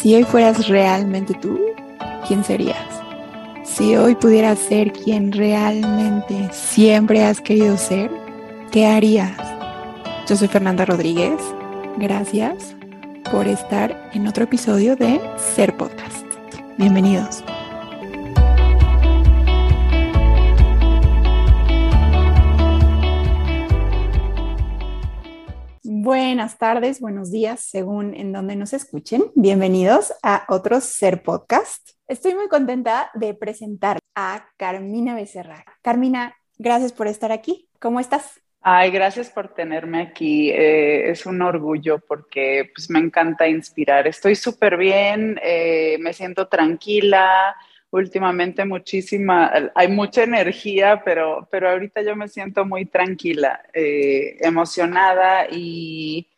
Si hoy fueras realmente tú, ¿quién serías? Si hoy pudieras ser quien realmente siempre has querido ser, ¿qué harías? Yo soy Fernanda Rodríguez. Gracias por estar en otro episodio de Ser Podcast. Bienvenidos. Buenas tardes, buenos días, según en donde nos escuchen. Bienvenidos a otro Ser Podcast. Estoy muy contenta de presentar a Carmina Becerra. Carmina, gracias por estar aquí. ¿Cómo estás? Ay, gracias por tenerme aquí. Eh, es un orgullo porque pues, me encanta inspirar. Estoy súper bien, eh, me siento tranquila, últimamente muchísima, hay mucha energía, pero, pero ahorita yo me siento muy tranquila, eh, emocionada y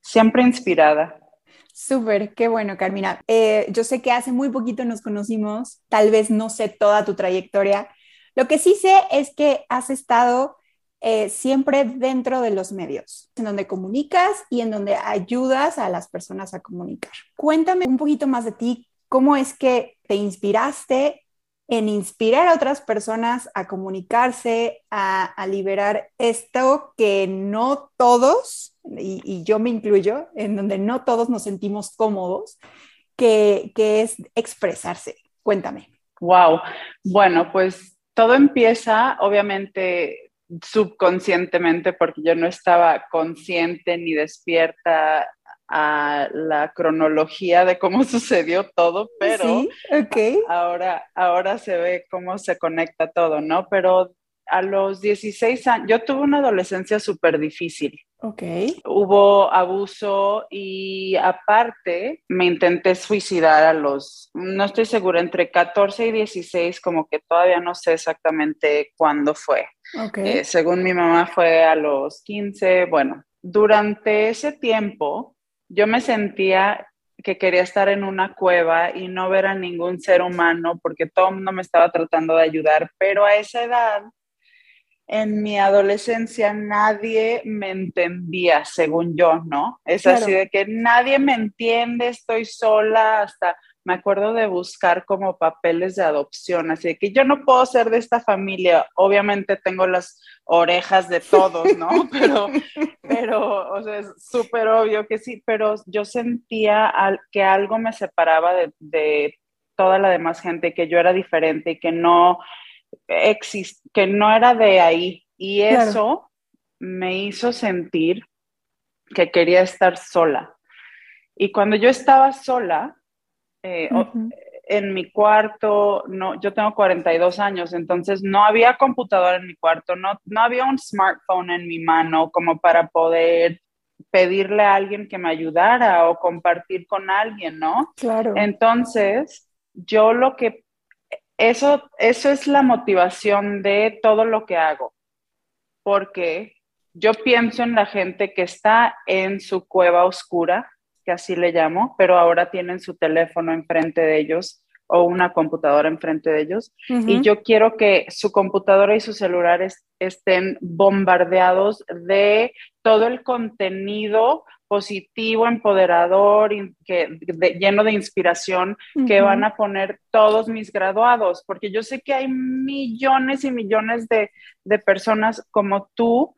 siempre inspirada. Súper, qué bueno, Carmina. Eh, yo sé que hace muy poquito nos conocimos, tal vez no sé toda tu trayectoria. Lo que sí sé es que has estado eh, siempre dentro de los medios, en donde comunicas y en donde ayudas a las personas a comunicar. Cuéntame un poquito más de ti, ¿Cómo es que te inspiraste en inspirar a otras personas a comunicarse, a, liberar esto que no todos, y, yo me incluyo, en donde no todos nos sentimos cómodos, que, que es expresarse? Cuéntame. Wow. Bueno, pues todo empieza, obviamente, subconscientemente, porque yo no estaba consciente ni despierta a la cronología de cómo sucedió todo, pero ahora, ahora se ve cómo se conecta todo, ¿no? Pero a los 16 años, yo tuve una adolescencia súper difícil. Ok. Hubo abuso y aparte me intenté suicidar a los, no estoy segura, entre 14 y 16, como que todavía no sé exactamente cuándo fue. Okay. Eh, según mi mamá fue a los 15. Bueno, durante ese tiempo yo me sentía que quería estar en una cueva y no ver a ningún ser humano porque todo el mundo me estaba tratando de ayudar, pero a esa edad, en mi adolescencia, nadie me entendía, según yo, ¿no? Es así de que nadie me entiende, estoy sola, hasta me acuerdo de buscar como papeles de adopción, así de que yo no puedo ser de esta familia, obviamente tengo las orejas de todos, ¿no? Pero, pero, o sea, es súper obvio que sí, pero yo sentía que algo me separaba de, toda la demás gente, que yo era diferente y que no exist que no era de ahí. Y eso me hizo sentir que quería estar sola. Y cuando yo estaba sola, eh, en mi cuarto, no, yo tengo 42 años, entonces no había computadora en mi cuarto, no, no había un smartphone en mi mano como para poder pedirle a alguien que me ayudara o compartir con alguien, ¿no? Claro. Entonces, yo lo que, eso, eso es la motivación de todo lo que hago, porque yo pienso en la gente que está en su cueva oscura, que así le llamo, pero ahora tienen su teléfono enfrente de ellos o una computadora enfrente de ellos. Y yo quiero que su computadora y sus celulares estén bombardeados de todo el contenido positivo, empoderador, que, lleno de inspiración que van a poner todos mis graduados, porque yo sé que hay millones y millones de, de personas como tú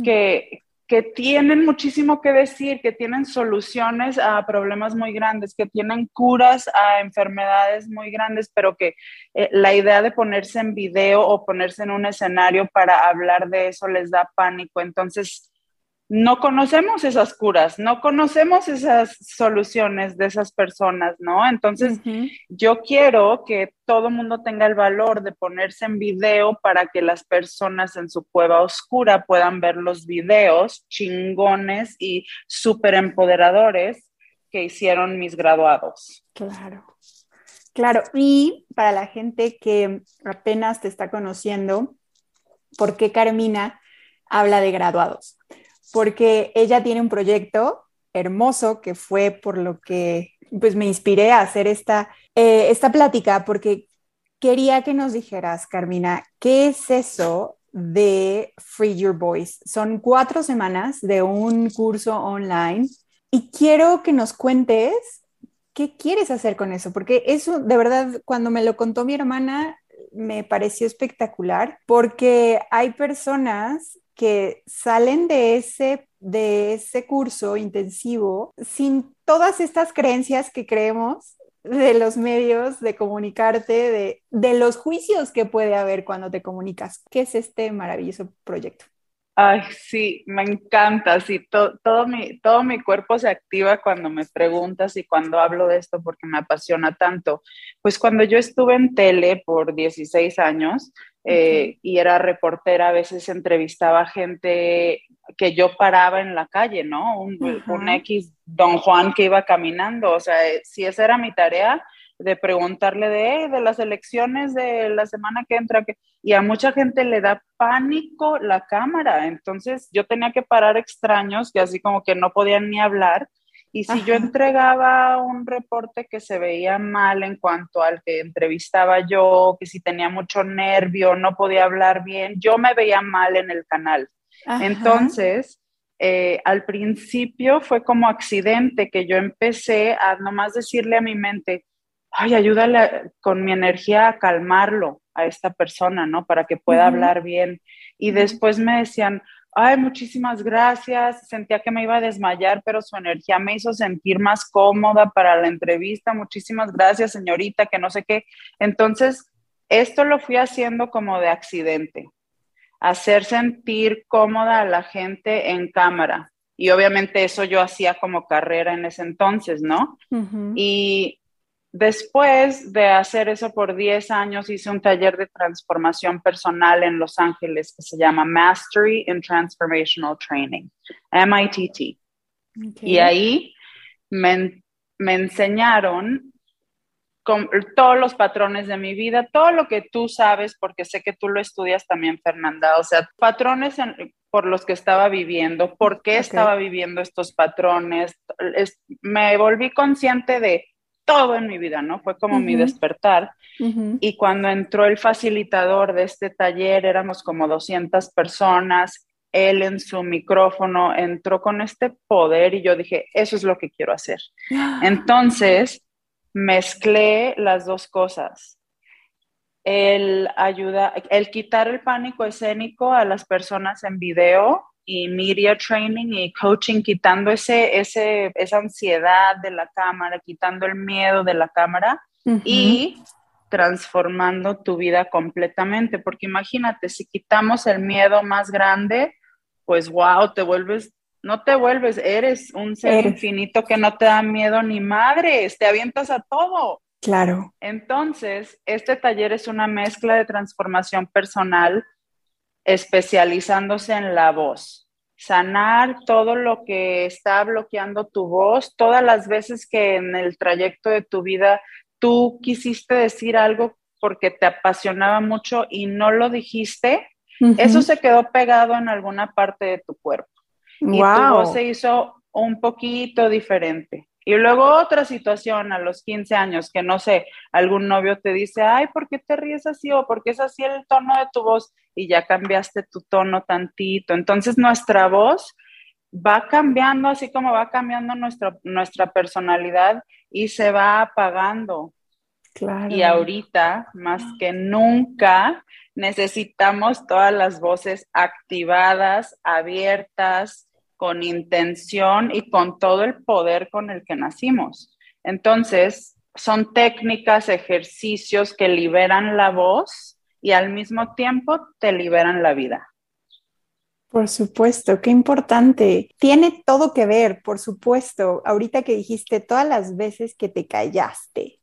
que, que tienen muchísimo que decir, que tienen soluciones a problemas muy grandes, que tienen curas a enfermedades muy grandes, pero que eh, la idea de ponerse en video o ponerse en un escenario para hablar de eso les da pánico. Entonces, no conocemos esas curas, no conocemos esas soluciones de esas personas, ¿no? Entonces, yo quiero que todo mundo tenga el valor de ponerse en video para que las personas en su cueva oscura puedan ver los videos chingones y súper empoderadores que hicieron mis graduados. Claro. Claro, y para la gente que apenas te está conociendo, ¿por qué Carmina habla de graduados? Porque ella tiene un proyecto hermoso que fue por lo que pues me inspiré a hacer esta, eh, esta plática, porque quería que nos dijeras, Carmina, ¿qué es eso de Free Your Voice? Son cuatro semanas de un curso online y quiero que nos cuentes ¿qué quieres hacer con eso? Porque eso, de verdad, cuando me lo contó mi hermana, me pareció espectacular, porque hay personas que salen de ese, de ese curso intensivo sin todas estas creencias que creemos de los medios, de comunicarte, de, de los juicios que puede haber cuando te comunicas. ¿Qué es este maravilloso proyecto? Ay, sí, me encanta, sí, todo, mi, todo mi cuerpo se activa cuando me preguntas y cuando hablo de esto porque me apasiona tanto. Pues cuando yo estuve en tele por 16 años eh, y era reportera, a veces entrevistaba gente que yo paraba en la calle, ¿no? Un, un X don Juan que iba caminando, o sea, si esa era mi tarea, de preguntarle de, de las elecciones de la semana que entra, que, y a mucha gente le da pánico la cámara, entonces yo tenía que parar extraños que así como que no podían ni hablar, y si yo entregaba un reporte que se veía mal en cuanto al que entrevistaba yo, que si tenía mucho nervio, no podía hablar bien, yo me veía mal en el canal. Entonces, eh, al principio fue como accidente que yo empecé a nomás decirle a mi mente, ay, ayúdale con mi energía a calmarlo a esta persona, ¿no? Para que pueda hablar bien. Y después me decían, ay, muchísimas gracias, sentía que me iba a desmayar, pero su energía me hizo sentir más cómoda para la entrevista, muchísimas gracias, señorita, que no sé qué. Entonces, esto lo fui haciendo como de accidente, hacer sentir cómoda a la gente en cámara. Y obviamente eso yo hacía como carrera en ese entonces, ¿no? Y Después de hacer eso por 10 años, hice un taller de transformación personal en Los Ángeles que se llama Mastery in Transformational Training, MITT. Y ahí me, me enseñaron con todos los patrones de mi vida, todo lo que tú sabes, porque sé que tú lo estudias también, Fernanda, o sea, patrones por los que estaba viviendo, por qué estaba viviendo estos patrones. me volví consciente de todo en mi vida, ¿no? Fue como mi despertar. Y cuando entró el facilitador de este taller, éramos como 200 personas, él en su micrófono entró con este poder y yo dije, eso es lo que quiero hacer. Entonces, mezclé las dos cosas. El ayuda, el quitar el pánico escénico a las personas en video y media training y coaching, quitando ese, ese, esa ansiedad de la cámara, quitando el miedo de la cámara y transformando tu vida completamente. Porque imagínate, si quitamos el miedo más grande, pues wow, te vuelves, no te vuelves, eres un ser infinito que no te da miedo ni madres, te avientas a todo. Claro. Entonces, este taller es una mezcla de transformación personal especializándose en la voz. Sanar todo lo que está bloqueando tu voz, todas las veces que en el trayecto de tu vida tú quisiste decir algo porque te apasionaba mucho y no lo dijiste, eso se quedó pegado en alguna parte de tu cuerpo. Y tu voz se hizo un poquito diferente. Y luego otra situación a los 15 años, que no sé, algún novio te dice, ay, ¿por qué te ríes así? O ¿por qué es así el tono de tu voz? Y ya cambiaste tu tono tantito. Entonces nuestra voz va cambiando, así como va cambiando nuestra, nuestra personalidad y se va apagando. Claro. Y ahorita, más que nunca, necesitamos todas las voces activadas, abiertas, con intención y con todo el poder con el que nacimos. Entonces, son técnicas, ejercicios que liberan la voz y al mismo tiempo te liberan la vida. Por supuesto, qué importante. Tiene todo que ver, por supuesto. Ahorita que dijiste todas las veces que te callaste.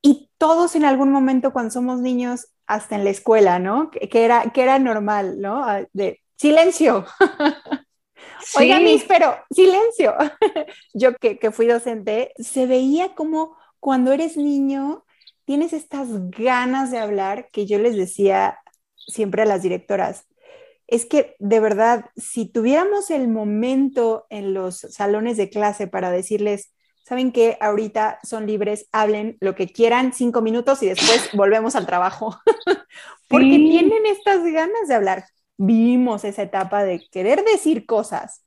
Y todos en algún momento cuando somos niños, hasta en la escuela, ¿no? Que, era, que era normal, ¿no? Ah, de silencio. Oiga, mis, pero silencio. Yo que, que fui docente, se veía como cuando eres niño tienes estas ganas de hablar que yo les decía siempre a las directoras. Es que de verdad, si tuviéramos el momento en los salones de clase para decirles, saben que ahorita son libres, hablen lo que quieran, cinco minutos y después volvemos al trabajo. Porque tienen estas ganas de hablar vivimos esa etapa de querer decir cosas.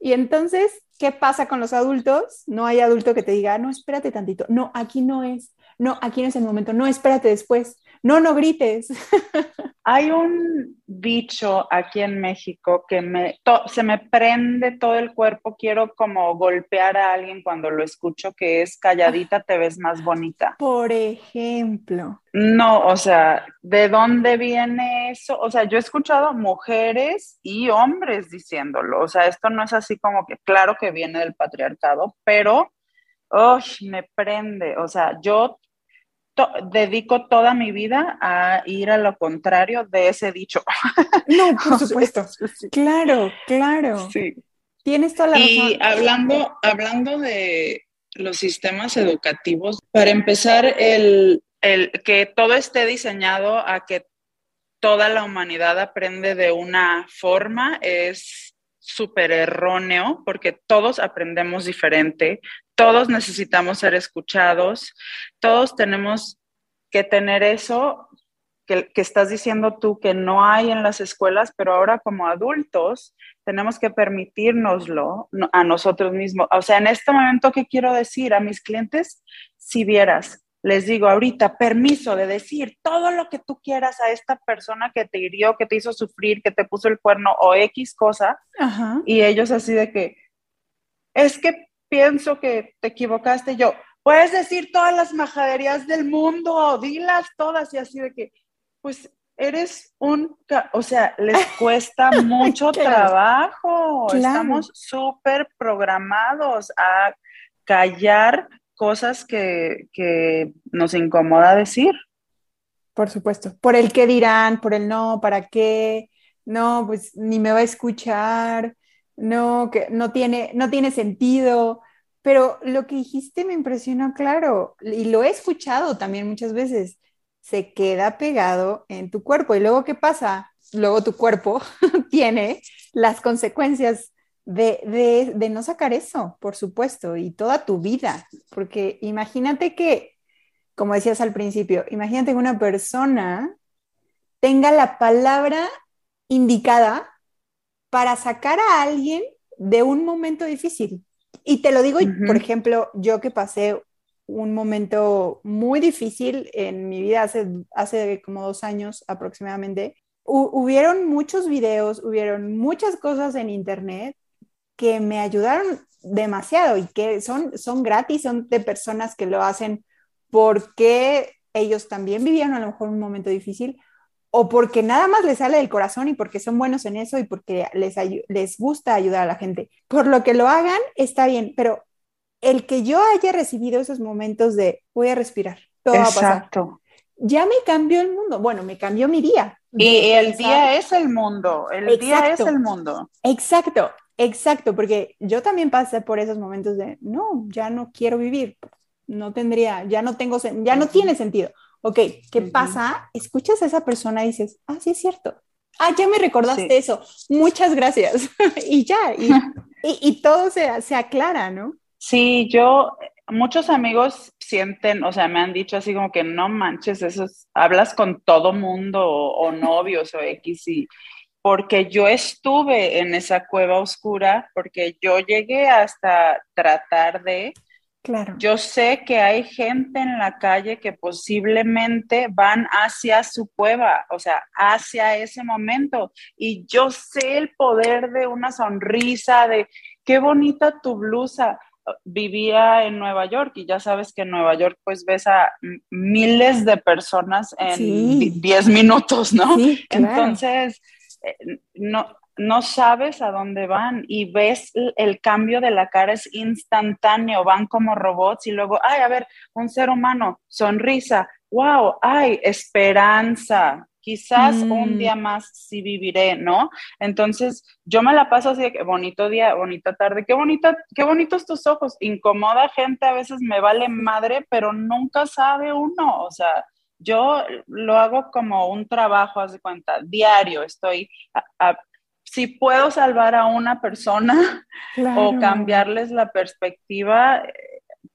Y entonces ¿qué pasa con los adultos? No hay adulto que te diga, no, espérate tantito, no, aquí no es, no, aquí no es el momento, no, espérate después, no, no grites. Hay un bicho aquí en México que me, se me prende todo el cuerpo, quiero como golpear a alguien cuando lo escucho, que es calladita te ves más bonita. Por ejemplo. No, o sea, ¿de dónde viene eso? O sea, yo he escuchado mujeres y hombres diciéndolo, o sea, esto no es así como que, claro que viene del patriarcado, pero, oh, me prende, o sea, yo dedico toda mi vida a ir a lo contrario de ese dicho. No, por supuesto. Claro, claro. Sí. Tienes toda la razón. Y hablando, hablando de los sistemas educativos, para empezar, el, el que todo esté diseñado a que toda la humanidad aprende de una forma es súper erróneo porque todos aprendemos diferente, todos necesitamos ser escuchados, todos tenemos que tener eso que, estás diciendo tú que no hay en las escuelas, pero ahora como adultos tenemos que permitirnoslo a nosotros mismos. O sea, en este momento, ¿qué quiero decir a mis clientes? Si vieras, les digo ahorita, permiso de decir todo lo que tú quieras a esta persona que te hirió, que te hizo sufrir, que te puso el cuerno o X cosa, y ellos así de que, es que pienso que te equivocaste, yo, puedes decir todas las majaderías del mundo, dilas todas y así de que, pues eres un, o sea, les cuesta mucho trabajo. Estamos súper programados a callar cosas que, que nos incomoda decir. Por supuesto, por el qué dirán, por el no, para qué, no, pues ni me va a escuchar, no, que no tiene, no tiene sentido. Pero lo que dijiste me impresionó, claro, y lo he escuchado también muchas veces, se queda pegado en tu cuerpo. ¿Y luego qué pasa? Luego tu cuerpo tiene las consecuencias de, de, no sacar eso, por supuesto, y toda tu vida. Porque imagínate que, como decías al principio, imagínate que una persona tenga la palabra indicada para sacar a alguien de un momento difícil. Y te lo digo, por ejemplo, yo que pasé un momento muy difícil en mi vida hace, hace como dos años aproximadamente, hubieron muchos videos, hubieron muchas cosas en internet que me ayudaron demasiado y que son, son gratis, son de personas que lo hacen porque ellos también vivieron a lo mejor un momento difícil o porque nada más les sale del corazón y porque son buenos en eso y porque les, les gusta ayudar a la gente. Por lo que lo hagan, está bien, pero el que yo haya recibido esos momentos de voy a respirar, todo va a pasar. Ya me cambió el mundo. Bueno, me cambió mi día. Y el día es el mundo. El día es el mundo. Exacto, exacto, porque yo también pasé por esos momentos de no, ya no quiero vivir. No tendría, ya no tengo, ya no tiene sentido ok, ¿qué pasa? Escuchas a esa persona y dices, ah, sí es cierto. Ah, ya me recordaste eso. Muchas gracias. y ya, y, todo se, se aclara, ¿no? Sí, yo, muchos amigos sienten, o sea, me han dicho así como que no manches, eso hablas con todo mundo o, o novios o X y porque yo estuve en esa cueva oscura, porque yo llegué hasta tratar de Claro. Yo sé que hay gente en la calle que posiblemente van hacia su cueva, o sea, hacia ese momento. Y yo sé el poder de una sonrisa, de qué bonita tu blusa. Vivía en Nueva York y ya sabes que en Nueva York pues ves a miles de personas en 10 minutos, ¿no? Entonces, eh, no, no sabes a dónde van y ves el cambio de la cara es instantáneo, van como robots y luego, ay, a ver, un ser humano, sonrisa, wow, ay, esperanza, quizás un mm. día más sí viviré, ¿no? Entonces, yo me la paso así de que bonito día, bonita tarde, qué bonita, qué bonitos tus ojos, incomoda gente, a veces me vale madre, pero nunca sabe uno, o sea, yo lo hago como un trabajo, haz de cuenta, diario, estoy a, si puedo salvar a una persona o cambiarles la perspectiva,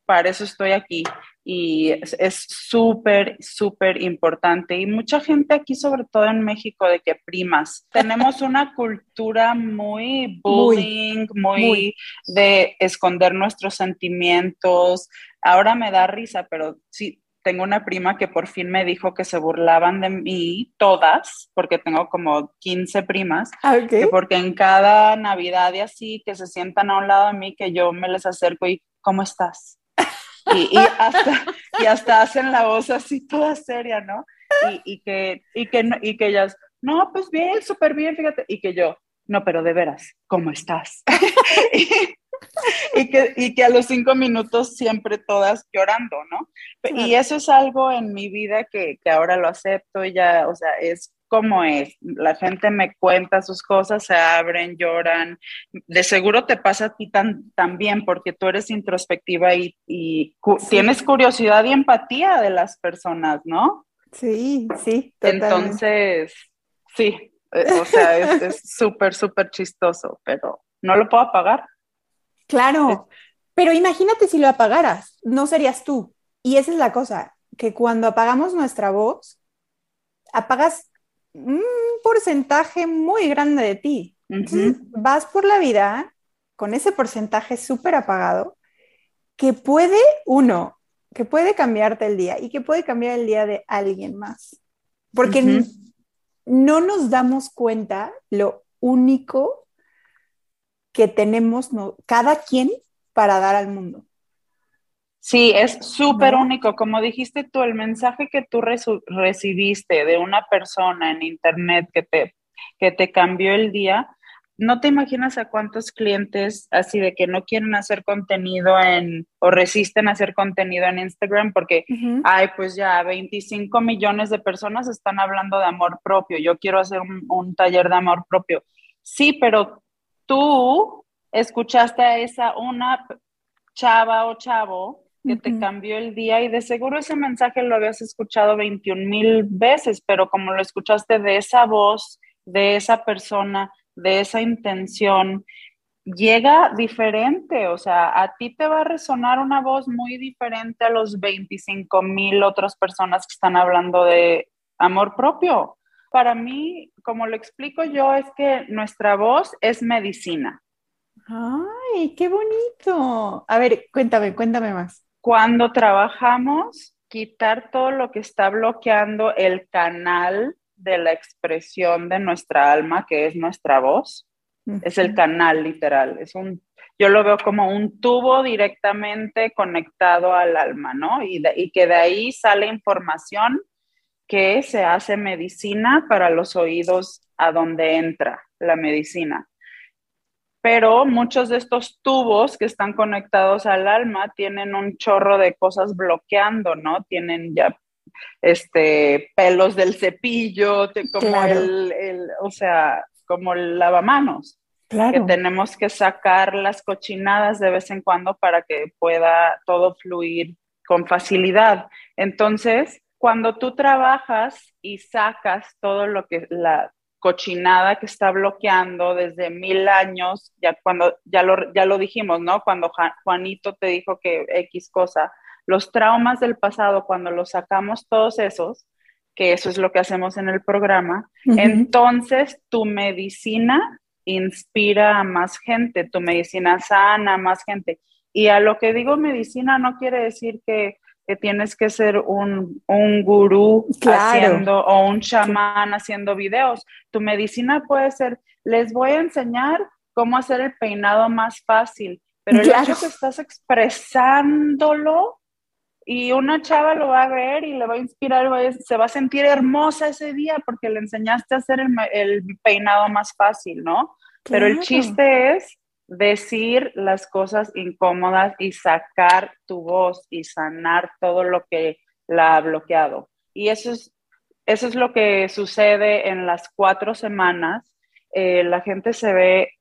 para eso estoy aquí. y es súper, súper importante. Y mucha gente aquí, sobre todo en México, de que primas. Tenemos una cultura muy bullying, muy, de esconder nuestros sentimientos. Ahora me da risa, pero sí, tengo una prima que por fin me dijo que se burlaban de mí todas, porque tengo como 15 primas, ah, porque en cada Navidad y así, que se sientan a un lado de mí, que yo me les acerco y, ¿cómo estás? Y, hasta, y hasta hacen la voz así toda seria, ¿no? Y, que, y, que, y que ellas, no, pues bien, súper bien, fíjate. Y que yo, no, pero de veras, ¿cómo estás? y, que, y que a los cinco minutos siempre todas llorando, ¿no? Y eso es algo en mi vida que, que ahora lo acepto y ya, o sea, es como es. La gente me cuenta sus cosas, se abren, lloran. De seguro te pasa a ti tan, también porque tú eres introspectiva y, y tienes curiosidad y empatía de las personas, ¿no? Sí, sí. Entonces, sí, o sea, es súper, súper chistoso, pero no lo puedo apagar. Claro, pero imagínate si lo apagaras, no serías tú. Y esa es la cosa, que cuando apagamos nuestra voz, apagas un porcentaje muy grande de ti. vas por la vida con ese porcentaje súper apagado que puede, uno, que puede cambiarte el día y que puede cambiar el día de alguien más. Porque no nos damos cuenta lo único que tenemos cada quien para dar al mundo. Sí, es súper único. Como dijiste tú, el mensaje que tú recibiste de una persona en internet que te, que te cambió el día, no te imaginas a cuántos clientes así de que no quieren hacer contenido en o resisten a hacer contenido en Instagram porque, ay, pues ya 25 millones de personas están hablando de amor propio. Yo quiero hacer un, un taller de amor propio. Sí, pero tú escuchaste a esa una chava o chavo que te cambió el día y de seguro ese mensaje lo habías escuchado 21 mil veces, pero como lo escuchaste de esa voz, de esa persona, de esa intención, llega diferente, o sea, a ti te va a resonar una voz muy diferente a los 25 mil otras personas que están hablando de amor propio. Para mí, como lo explico yo, es que nuestra voz es medicina. Ay, qué bonito. A ver, cuéntame, cuéntame más cuando trabajamos, quitar todo lo que está bloqueando el canal de la expresión de nuestra alma, que es nuestra voz, es el canal literal, es un, yo lo veo como un tubo directamente conectado al alma, ¿no? Y, y que de ahí sale información que se hace medicina para los oídos a donde entra la medicina pero muchos de estos tubos que están conectados al alma tienen un chorro de cosas bloqueando, ¿no? Tienen ya este pelos del cepillo, como el, o sea, como el lavamanos. Claro. Que tenemos que sacar las cochinadas de vez en cuando para que pueda todo fluir con facilidad. Entonces, cuando tú trabajas y sacas todo lo que la, cochinada que está bloqueando desde mil años, ya cuando ya lo, ya lo dijimos, ¿no? Cuando Juanito te dijo que X cosa, los traumas del pasado, cuando los sacamos todos esos, que eso es lo que hacemos en el programa, entonces tu medicina inspira a más gente, tu medicina sana a más gente. Y a lo que digo medicina no quiere decir que que tienes que ser un, un gurú haciendo o un chamán haciendo videos. Tu medicina puede ser, les voy a enseñar cómo hacer el peinado más fácil, pero el hecho que estás expresándolo y una chava lo va a ver y le va a inspirar, se va a sentir hermosa ese día porque le enseñaste a hacer el, peinado más fácil, ¿no? Pero el chiste es decir las cosas incómodas y sacar tu voz y sanar todo lo que la ha bloqueado. Y eso es, eso es lo que sucede en las cuatro semanas. Eh, la gente se ve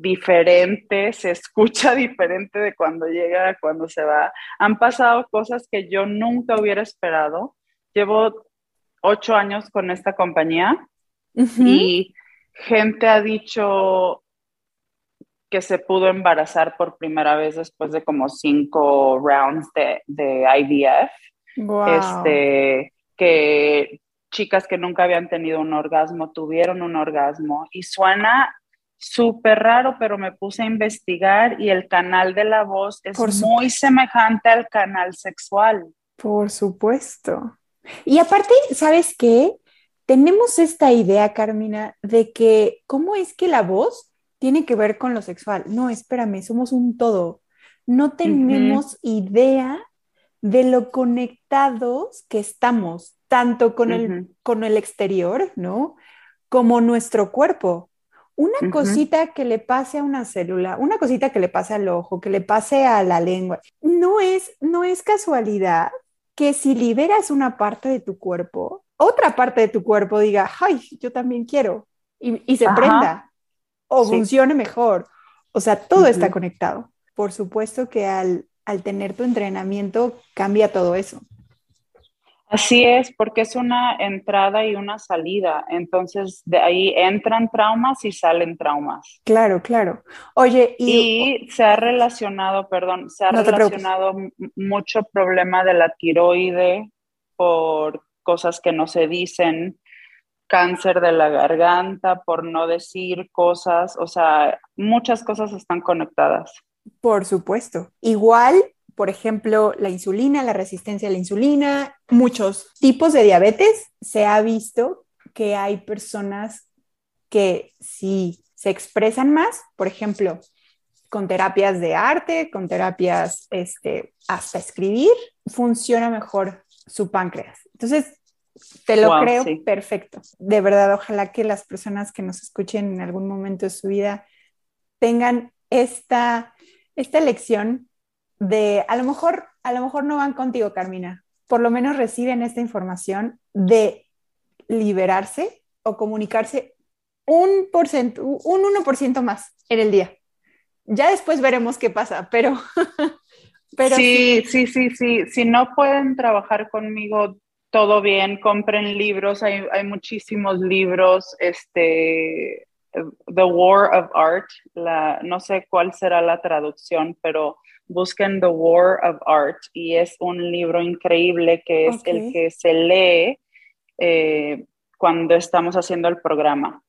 diferente, se escucha diferente de cuando llega a cuando se va. Han pasado cosas que yo nunca hubiera esperado. Llevo ocho años con esta compañía y gente ha dicho, que se pudo embarazar por primera vez después de como cinco rounds de, de IVF. Este, que chicas que nunca habían tenido un orgasmo tuvieron un orgasmo y suena súper raro, pero me puse a investigar y el canal de la voz es muy semejante al canal sexual. Por supuesto. Y aparte, ¿sabes qué? Tenemos esta idea, Carmina, de que cómo es que la voz tiene que ver con lo sexual. No, espérame, somos un todo. No tenemos idea de lo conectados que estamos, tanto con, el, con el exterior, ¿no? Como nuestro cuerpo. Una cosita que le pase a una célula, una cosita que le pase al ojo, que le pase a la lengua, no es, no es casualidad que si liberas una parte de tu cuerpo, otra parte de tu cuerpo diga, ay, yo también quiero, y, se prenda, o funcione mejor. O sea, todo está conectado. Por supuesto que al, al tener tu entrenamiento cambia todo eso. Así es, porque es una entrada y una salida. Entonces, de ahí entran traumas y salen traumas. Claro, claro. Oye, y, se ha relacionado, perdón, se ha relacionado mucho problema de la tiroide por cosas que no se dicen, cáncer de la garganta por no decir cosas, o sea, muchas cosas están conectadas. Por supuesto. Igual, por ejemplo, la insulina, la resistencia a la insulina, muchos tipos de diabetes, se ha visto que hay personas que si se expresan más, por ejemplo, con terapias de arte, con terapias este, hasta escribir, funciona mejor su páncreas. Entonces, te lo creo perfecto. De verdad, ojalá que las personas que nos escuchen en algún momento de su vida tengan esta esta lección de, a lo mejor, a lo mejor no van contigo, Carmina, por lo menos reciben esta información de liberarse o comunicarse un, por un 1% más en el día. Ya después veremos qué pasa, pero... pero sí, sí, sí, sí. Si no pueden trabajar conmigo, todo bien, compren libros, hay, hay muchísimos libros, este, The War of Art, la, no sé cuál será la traducción, pero busquen The War of Art y es un libro increíble que es el que se lee eh, cuando estamos haciendo el programa.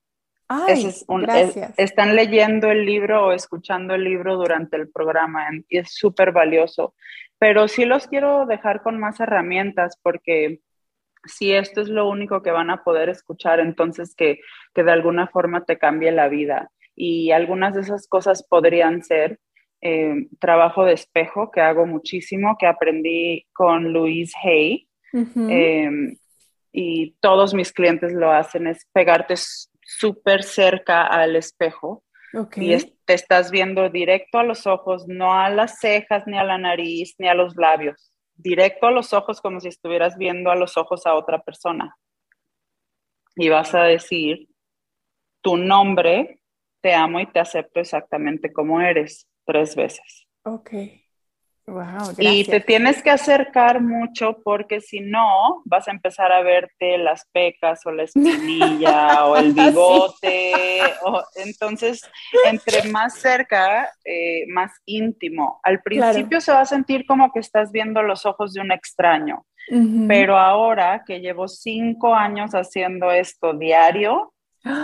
Ay, gracias. están leyendo el libro o escuchando el libro durante el programa y es súper valioso. Pero sí los quiero dejar con más herramientas porque si esto es lo único que van a poder escuchar, entonces que, de alguna forma te cambie la vida. Y algunas de esas cosas podrían ser eh, trabajo de espejo, que hago muchísimo, que aprendí con Louise Hay. Em, y todos mis clientes lo hacen, es pegarte súper cerca al espejo. Y te estás viendo directo a los ojos, no a las cejas, ni a la nariz, ni a los labios directo a los ojos como si estuvieras viendo a los ojos a otra persona. Y vas a decir tu nombre, te amo y te acepto exactamente como eres, tres veces. Ok. Y te tienes que acercar mucho porque si no, vas a empezar a verte las pecas o la espinilla o el bigote. entonces, entre más cerca, eh, más íntimo. Al principio se va a sentir como que estás viendo los ojos de un extraño, pero ahora que llevo cinco años haciendo esto diario,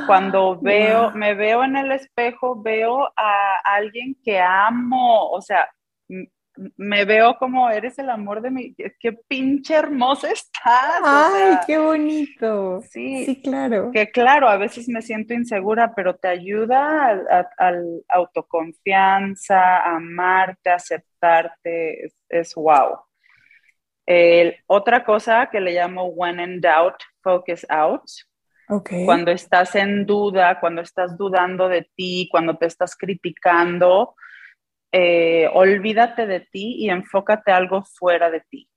cuando veo, me veo en el espejo, veo a alguien que amo, o sea, me veo como eres el amor de mi, qué pinche hermosa estás. Ay, qué bonito. Sí, sí, claro. Que claro, a veces me siento insegura, pero te ayuda al, autoconfianza, a amarte, aceptarte, es, wow. otra cosa que le llamo when in doubt, focus out. Okay. Cuando estás en duda, cuando estás dudando de ti, cuando te estás criticando, eh, olvídate de ti y enfócate algo fuera de ti.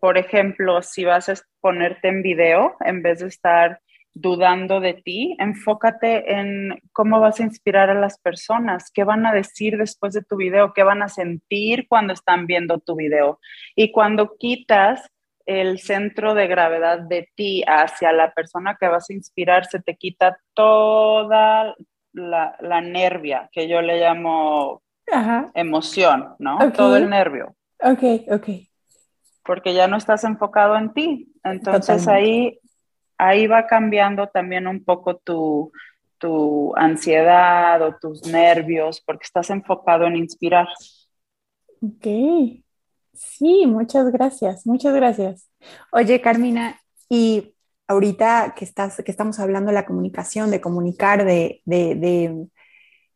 Por ejemplo, si vas a ponerte en video, en vez de estar dudando de ti, enfócate en cómo vas a inspirar a las personas, qué van a decir después de tu video, qué van a sentir cuando están viendo tu video. Y cuando quitas el centro de gravedad de ti hacia la persona que vas a inspirar, se te quita toda, la, la nervia, que yo le llamo emoción, ¿no? Todo el nervio. Ok, ok. Porque ya no estás enfocado en ti. Entonces ahí, ahí va cambiando también un poco tu, tu ansiedad o tus nervios, porque estás enfocado en inspirar. Ok. Sí, muchas gracias, muchas gracias. Oye, Carmina, y ahorita que, estás, que estamos hablando de la comunicación, de comunicar, de, de,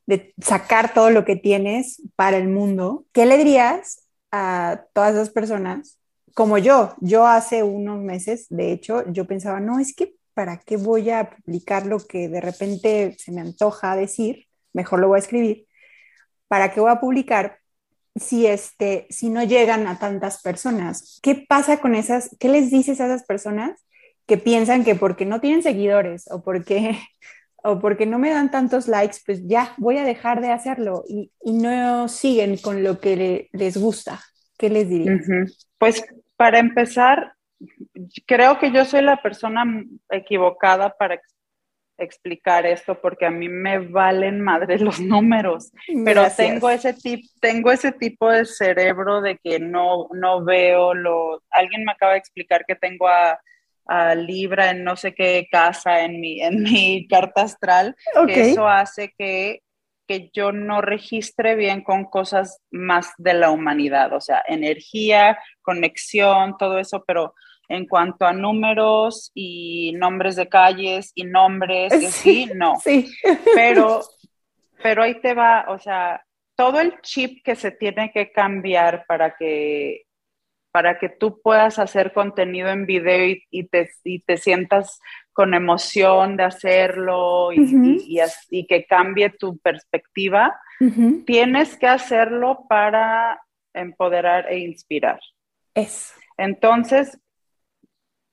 de, sacar todo lo que tienes para el mundo, ¿qué le dirías a todas esas personas como yo? Yo hace unos meses, de hecho, yo pensaba, no, es que ¿para qué voy a publicar lo que de repente se me antoja decir? Mejor lo voy a escribir. ¿Para qué voy a publicar si, este, si no llegan a tantas personas? ¿Qué pasa con esas? ¿Qué les dices a esas personas que piensan que porque no tienen seguidores o porque, o porque no me dan tantos likes, pues ya voy a dejar de hacerlo y, no siguen con lo que les gusta. ¿Qué les dirías? Pues para empezar, creo que yo soy la persona equivocada para explicar esto porque a mí me valen madre los números, pero tengo ese, tengo ese tipo de cerebro de que no, no veo lo... Alguien me acaba de explicar que tengo a Libra en no sé qué casa en mi, en mi carta astral, que eso hace que, que yo no registre bien con cosas más de la humanidad, o sea, energía, conexión, todo eso, pero en cuanto a números y nombres de calles y nombres, sí, no. Sí. Pero, pero ahí te va, o sea, todo el chip que se tiene que cambiar para que para que tú puedas hacer contenido en video y, te, te, sientas con emoción de hacerlo y, y, que cambie tu perspectiva, tienes que hacerlo para empoderar e inspirar. Es. Entonces,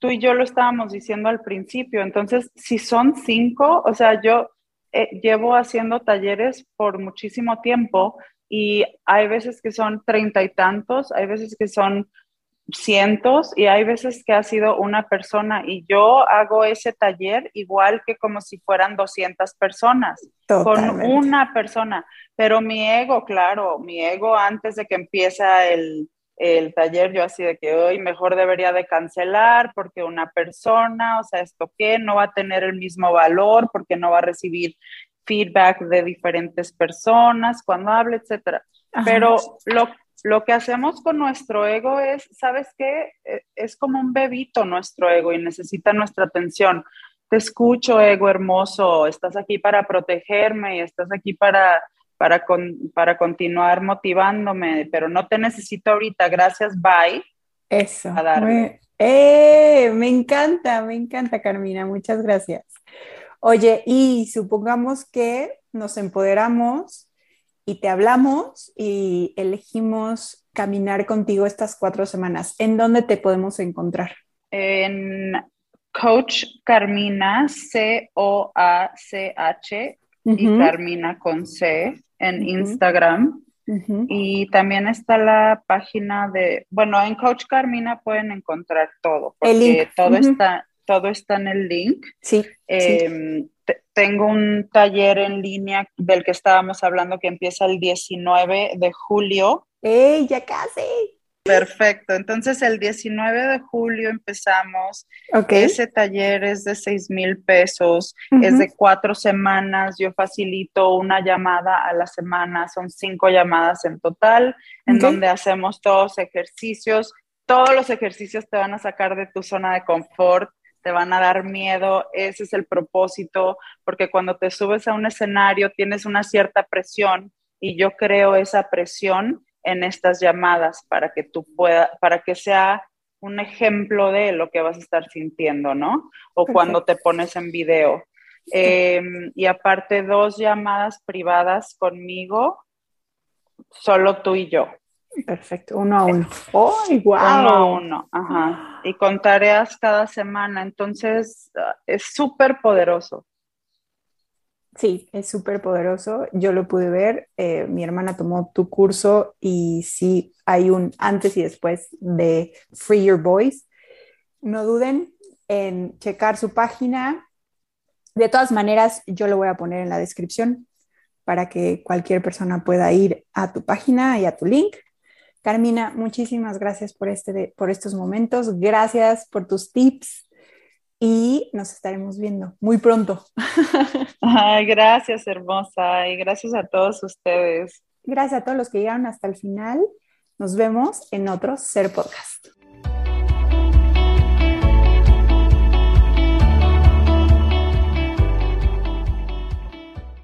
tú y yo lo estábamos diciendo al principio, entonces, si son cinco, o sea, yo eh, llevo haciendo talleres por muchísimo tiempo y hay veces que son treinta y tantos, hay veces que son cientos y hay veces que ha sido una persona. Y yo hago ese taller igual que como si fueran 200 personas con una persona, pero mi ego, claro, mi ego antes de que empieza el, el taller, yo así de que hoy mejor debería de cancelar porque una persona, o sea, esto qué, no va a tener el mismo valor porque no va a recibir feedback de diferentes personas cuando hable, etcétera. Pero lo, lo que hacemos con nuestro ego es, ¿sabes qué? E, es como un bebito nuestro ego y necesita nuestra atención. Te escucho, ego hermoso, estás aquí para protegerme y estás aquí para, para, para continuar motivándome, pero no te necesito ahorita, gracias, bye. Eso. Me, eh, me encanta, me encanta, Carmina, muchas gracias. Oye, y supongamos que nos empoderamos y te hablamos y elegimos caminar contigo estas cuatro semanas. ¿En dónde te podemos encontrar? En Coach Carmina, C-O-A-C-H, y Carmina con C en Instagram. Y también está la página de, bueno, en Coach Carmina pueden encontrar todo, porque todo, está, todo está en el link. Sí. Em, tengo un taller en línea del que estábamos hablando que empieza el 19 de julio. ¡Ey, ya casi! Perfecto. Entonces, el 19 de julio empezamos. Ese taller es de 6 mil pesos, es de cuatro semanas. Yo facilito una llamada a la semana, son cinco llamadas en total, en donde hacemos todos ejercicios. Todos los ejercicios te van a sacar de tu zona de confort te van a dar miedo, ese es el propósito, porque cuando te subes a un escenario tienes una cierta presión y yo creo esa presión en estas llamadas para que tú puedas, para que sea un ejemplo de lo que vas a estar sintiendo, ¿no? O cuando te pones en video. Em, y aparte, dos llamadas privadas conmigo, solo tú y yo. Perfecto, uno a uno. ¡Oh, Uno a uno, ajá. Y con tareas cada semana, entonces ah, es súper poderoso. Sí, es súper poderoso. Yo lo pude ver. Eh, mi hermana tomó tu curso y sí hay un antes y después de Free Your Voice. No duden en checar su página. De todas maneras, yo lo voy a poner en la descripción para que cualquier persona pueda ir a tu página y a tu link. Carmina, muchísimas gracias por, este, por estos momentos. Gracias por tus tips y nos estaremos viendo muy pronto. gracias, hermosa, y gracias a todos ustedes. Gracias a todos los que llegaron hasta el final. Nos vemos en otro Ser Podcast.